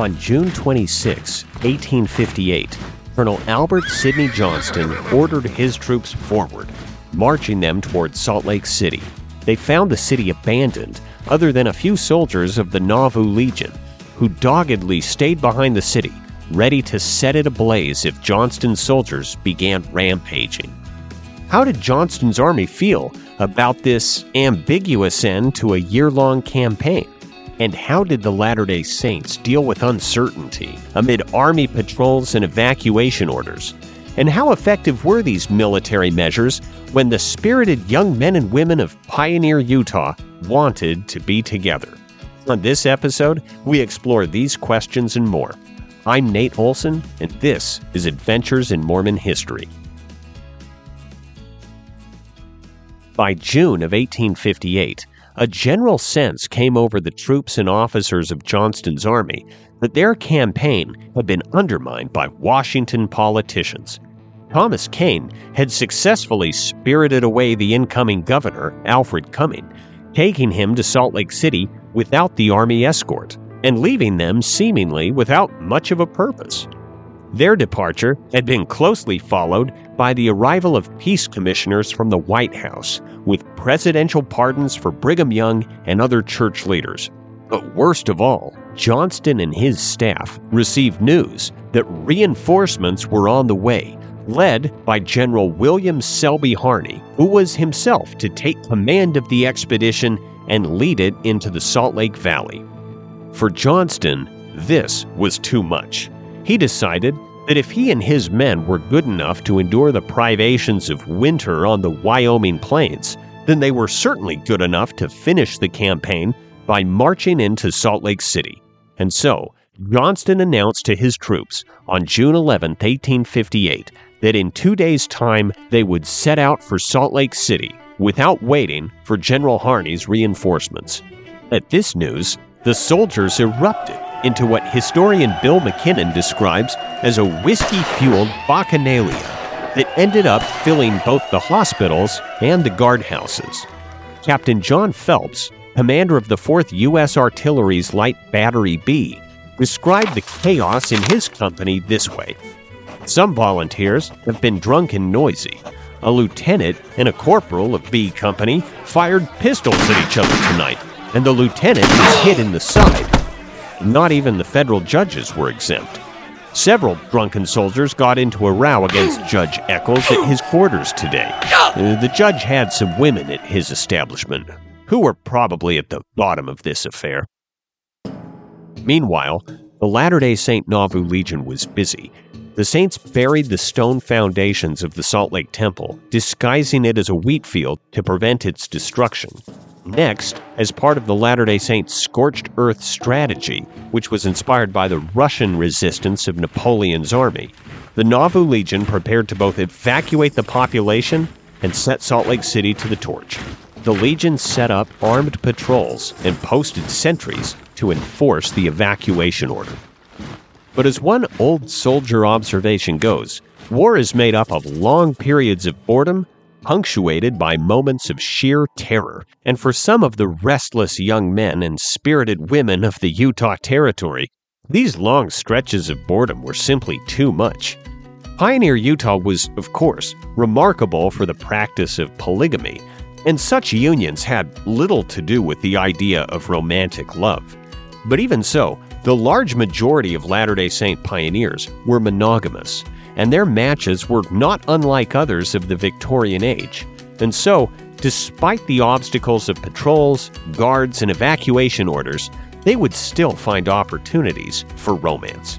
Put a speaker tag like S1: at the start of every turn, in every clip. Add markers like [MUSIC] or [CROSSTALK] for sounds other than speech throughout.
S1: On June 26, 1858, Colonel Albert Sidney Johnston ordered his troops forward, marching them toward Salt Lake City. They found the city abandoned, other than a few soldiers of the Nauvoo Legion, who doggedly stayed behind the city, ready to set it ablaze if Johnston's soldiers began rampaging. How did Johnston's army feel about this ambiguous end to a year long campaign? And how did the Latter day Saints deal with uncertainty amid army patrols and evacuation orders? And how effective were these military measures when the spirited young men and women of Pioneer, Utah wanted to be together? On this episode, we explore these questions and more. I'm Nate Olson, and this is Adventures in Mormon History. By June of 1858, a general sense came over the troops and officers of Johnston's army that their campaign had been undermined by Washington politicians. Thomas Kane had successfully spirited away the incoming governor, Alfred Cumming, taking him to Salt Lake City without the army escort, and leaving them seemingly without much of a purpose. Their departure had been closely followed by the arrival of peace commissioners from the White House, with presidential pardons for Brigham Young and other church leaders. But worst of all, Johnston and his staff received news that reinforcements were on the way, led by General William Selby Harney, who was himself to take command of the expedition and lead it into the Salt Lake Valley. For Johnston, this was too much. He decided that if he and his men were good enough to endure the privations of winter on the Wyoming plains, then they were certainly good enough to finish the campaign by marching into Salt Lake City. And so, Johnston announced to his troops on June 11, 1858, that in two days' time they would set out for Salt Lake City without waiting for General Harney's reinforcements. At this news, the soldiers erupted into what historian Bill MacKinnon describes as a whiskey fueled bacchanalia that ended up filling both the hospitals and the guardhouses. Captain John Phelps, commander of the 4th U.S. Artillery's Light Battery B, described the chaos in his company this way Some volunteers have been drunk and noisy. A lieutenant and a corporal of B Company fired pistols at each other tonight, and the lieutenant was hit in the side. Not even the federal judges were exempt. Several drunken soldiers got into a row against Judge Eckels at his quarters today. Uh, the judge had some women at his establishment, who were probably at the bottom of this affair. Meanwhile, the Latter day Saint Nauvoo Legion was busy. The saints buried the stone foundations of the Salt Lake Temple, disguising it as a wheat field to prevent its destruction. Next, as part of the Latter day Saints' scorched earth strategy, which was inspired by the Russian resistance of Napoleon's army, the Nauvoo Legion prepared to both evacuate the population and set Salt Lake City to the torch. The Legion set up armed patrols and posted sentries to enforce the evacuation order. But as one old soldier observation goes, war is made up of long periods of boredom punctuated by moments of sheer terror, and for some of the restless young men and spirited women of the Utah Territory, these long stretches of boredom were simply too much. Pioneer Utah was, of course, remarkable for the practice of polygamy, and such unions had little to do with the idea of romantic love. But even so, the large majority of Latter day Saint pioneers were monogamous, and their matches were not unlike others of the Victorian age. And so, despite the obstacles of patrols, guards, and evacuation orders, they would still find opportunities for romance.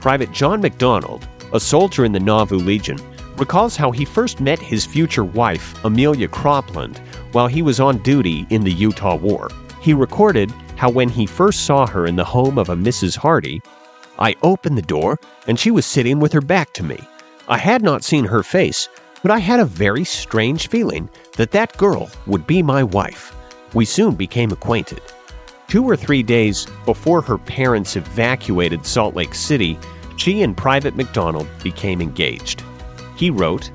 S1: Private John McDonald, a soldier in the Nauvoo Legion, recalls how he first met his future wife, Amelia Cropland, while he was on duty in the Utah War. He recorded how when he first saw her in the home of a Mrs. Hardy, I opened the door, and she was sitting with her back to me. I had not seen her face, but I had a very strange feeling that that girl would be my wife. We soon became acquainted. Two or three days before her parents evacuated Salt Lake City, she and Private McDonald became engaged. He wrote,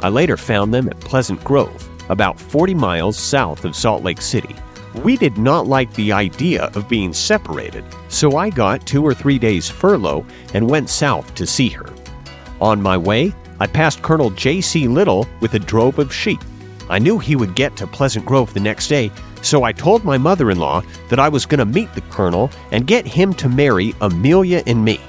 S1: I later found them at Pleasant Grove, about 40 miles south of Salt Lake City. We did not like the idea of being separated, so I got two or three days furlough and went south to see her. On my way, I passed Colonel J.C. Little with a drove of sheep. I knew he would get to Pleasant Grove the next day, so I told my mother in law that I was going to meet the colonel and get him to marry Amelia and me.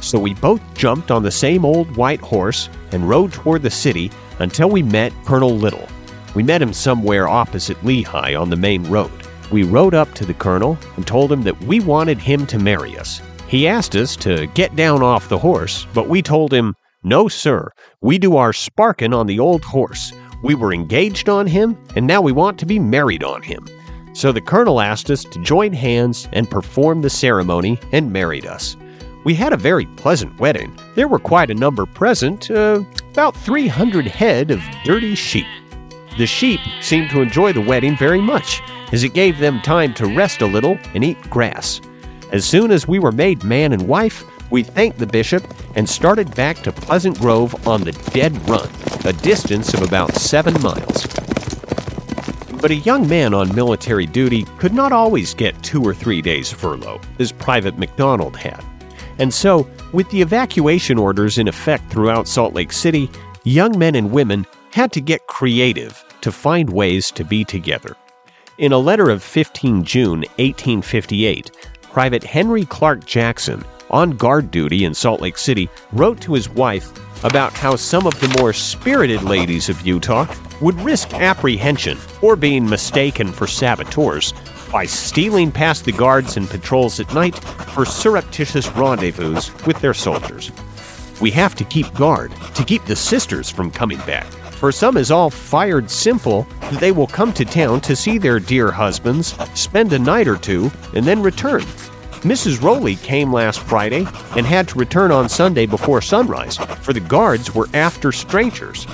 S1: So we both jumped on the same old white horse and rode toward the city until we met Colonel Little. We met him somewhere opposite Lehi on the main road. We rode up to the colonel and told him that we wanted him to marry us. He asked us to get down off the horse, but we told him, No, sir, we do our sparkin' on the old horse. We were engaged on him, and now we want to be married on him. So the colonel asked us to join hands and perform the ceremony and married us. We had a very pleasant wedding. There were quite a number present, uh, about 300 head of dirty sheep. The sheep seemed to enjoy the wedding very much, as it gave them time to rest a little and eat grass. As soon as we were made man and wife, we thanked the bishop and started back to Pleasant Grove on the dead run, a distance of about seven miles. But a young man on military duty could not always get two or three days furlough, as Private McDonald had. And so, with the evacuation orders in effect throughout Salt Lake City, young men and women had to get creative to find ways to be together. In a letter of 15 June 1858, Private Henry Clark Jackson, on guard duty in Salt Lake City, wrote to his wife about how some of the more spirited ladies of Utah would risk apprehension or being mistaken for saboteurs by stealing past the guards and patrols at night for surreptitious rendezvous with their soldiers. We have to keep guard to keep the sisters from coming back. For some is all fired simple they will come to town to see their dear husbands, spend a night or two, and then return. Mrs. Rowley came last Friday and had to return on Sunday before sunrise, for the guards were after strangers.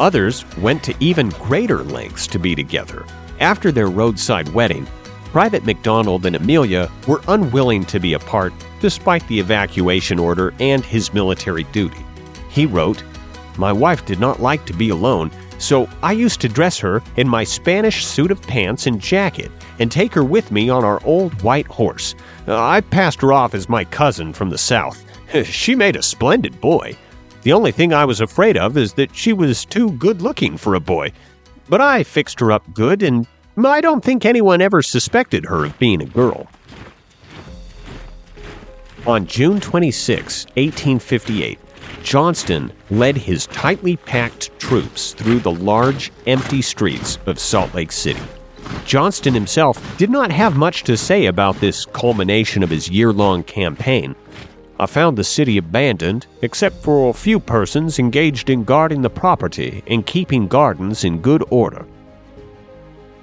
S1: Others went to even greater lengths to be together. After their roadside wedding, Private McDonald and Amelia were unwilling to be apart despite the evacuation order and his military duty. He wrote, My wife did not like to be alone, so I used to dress her in my Spanish suit of pants and jacket and take her with me on our old white horse. Uh, I passed her off as my cousin from the South. [LAUGHS] she made a splendid boy. The only thing I was afraid of is that she was too good looking for a boy. But I fixed her up good, and I don't think anyone ever suspected her of being a girl. On June 26, 1858, Johnston led his tightly packed troops through the large, empty streets of Salt Lake City. Johnston himself did not have much to say about this culmination of his year long campaign. I found the city abandoned, except for a few persons engaged in guarding the property and keeping gardens in good order.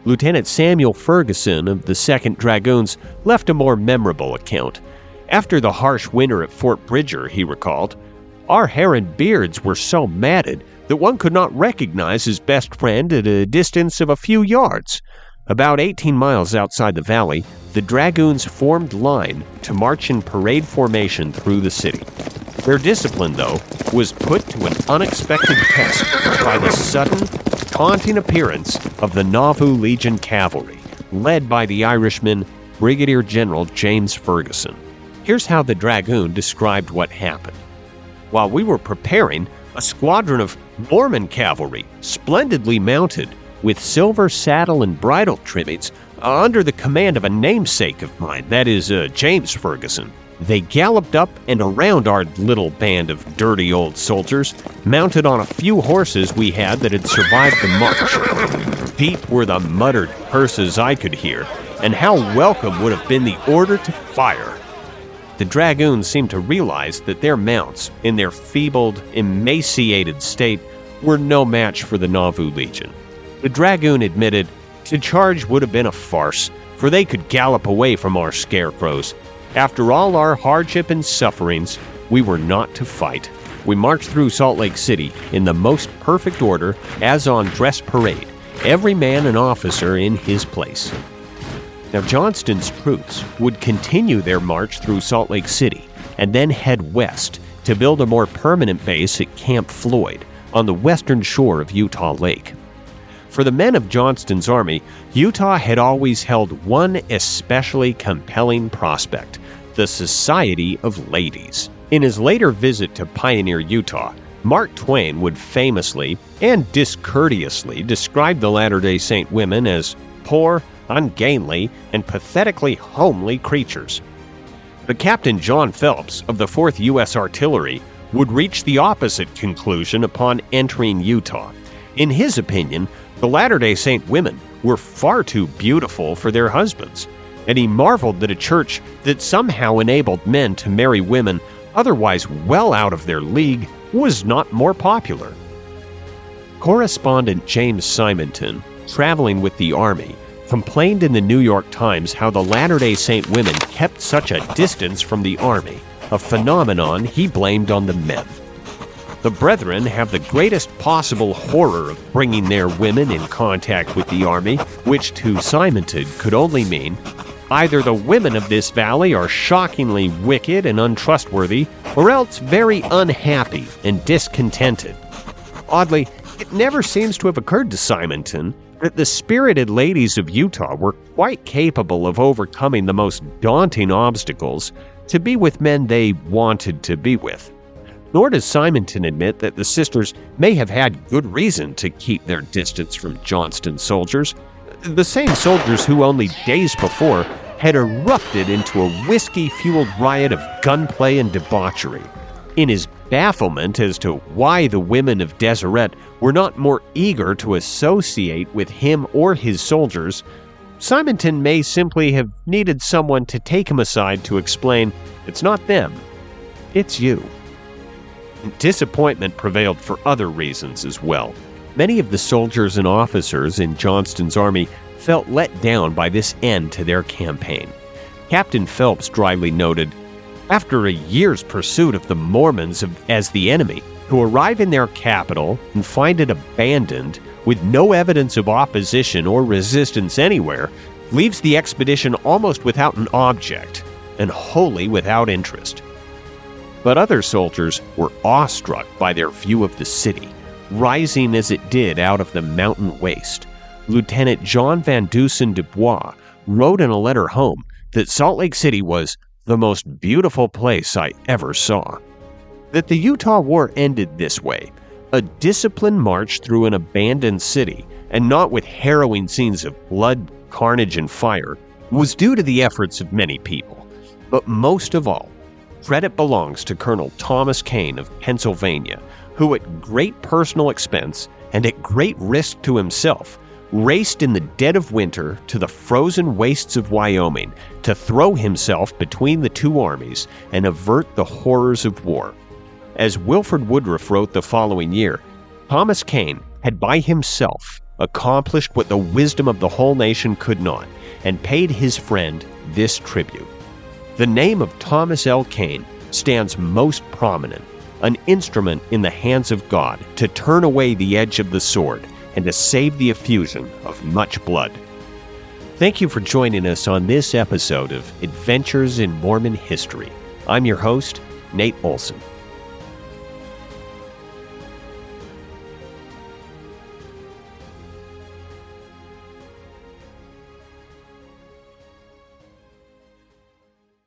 S1: Lieutenant Samuel Ferguson of the 2nd Dragoons left a more memorable account. After the harsh winter at Fort Bridger, he recalled, our hair and beards were so matted that one could not recognize his best friend at a distance of a few yards. About 18 miles outside the valley, the Dragoons formed line to march in parade formation through the city. Their discipline, though, was put to an unexpected test by the sudden, taunting appearance of the Nauvoo Legion cavalry, led by the Irishman Brigadier General James Ferguson. Here's how the Dragoon described what happened. While we were preparing, a squadron of Mormon cavalry, splendidly mounted, with silver saddle and bridle trimmings, uh, under the command of a namesake of mine, that is, uh, James Ferguson. They galloped up and around our little band of dirty old soldiers, mounted on a few horses we had that had survived the march. Deep were the muttered curses I could hear, and how welcome would have been the order to fire. The dragoons seemed to realize that their mounts, in their feebled, emaciated state, were no match for the Nauvoo Legion. The Dragoon admitted the charge would have been a farce, for they could gallop away from our scarecrows. After all our hardship and sufferings, we were not to fight. We marched through Salt Lake City in the most perfect order, as on dress parade, every man and officer in his place. Now, Johnston's troops would continue their march through Salt Lake City and then head west to build a more permanent base at Camp Floyd on the western shore of Utah Lake. For the men of Johnston's army, Utah had always held one especially compelling prospect the Society of Ladies. In his later visit to Pioneer, Utah, Mark Twain would famously and discourteously describe the Latter day Saint women as poor, ungainly, and pathetically homely creatures. But Captain John Phelps of the 4th U.S. Artillery would reach the opposite conclusion upon entering Utah. In his opinion, the Latter day Saint women were far too beautiful for their husbands, and he marveled that a church that somehow enabled men to marry women otherwise well out of their league was not more popular. Correspondent James Simonton, traveling with the Army, complained in the New York Times how the Latter day Saint women kept such a distance from the Army, a phenomenon he blamed on the men. The Brethren have the greatest possible horror of bringing their women in contact with the Army, which to Simonton could only mean either the women of this valley are shockingly wicked and untrustworthy, or else very unhappy and discontented. Oddly, it never seems to have occurred to Simonton that the spirited ladies of Utah were quite capable of overcoming the most daunting obstacles to be with men they wanted to be with. Nor does Simonton admit that the sisters may have had good reason to keep their distance from Johnston soldiers, the same soldiers who only days before had erupted into a whiskey fueled riot of gunplay and debauchery. In his bafflement as to why the women of Deseret were not more eager to associate with him or his soldiers, Simonton may simply have needed someone to take him aside to explain it's not them, it's you. Disappointment prevailed for other reasons as well. Many of the soldiers and officers in Johnston's army felt let down by this end to their campaign. Captain Phelps dryly noted After a year's pursuit of the Mormons as the enemy, who arrive in their capital and find it abandoned with no evidence of opposition or resistance anywhere leaves the expedition almost without an object and wholly without interest. But other soldiers were awestruck by their view of the city, rising as it did out of the mountain waste. Lieutenant John Van Deusen Du Bois wrote in a letter home that Salt Lake City was the most beautiful place I ever saw. That the Utah War ended this way a disciplined march through an abandoned city, and not with harrowing scenes of blood, carnage, and fire, was due to the efforts of many people. But most of all, credit belongs to Colonel Thomas Kane of Pennsylvania, who, at great personal expense and at great risk to himself, raced in the dead of winter to the frozen wastes of Wyoming to throw himself between the two armies and avert the horrors of war. As Wilford Woodruff wrote the following year, Thomas Kane had by himself accomplished what the wisdom of the whole nation could not, and paid his friend this tribute. The name of Thomas L. Kane stands most prominent, an instrument in the hands of God to turn away the edge of the sword and to save the effusion of much blood. Thank you for joining us on this episode of Adventures in Mormon History. I'm your host, Nate Olson.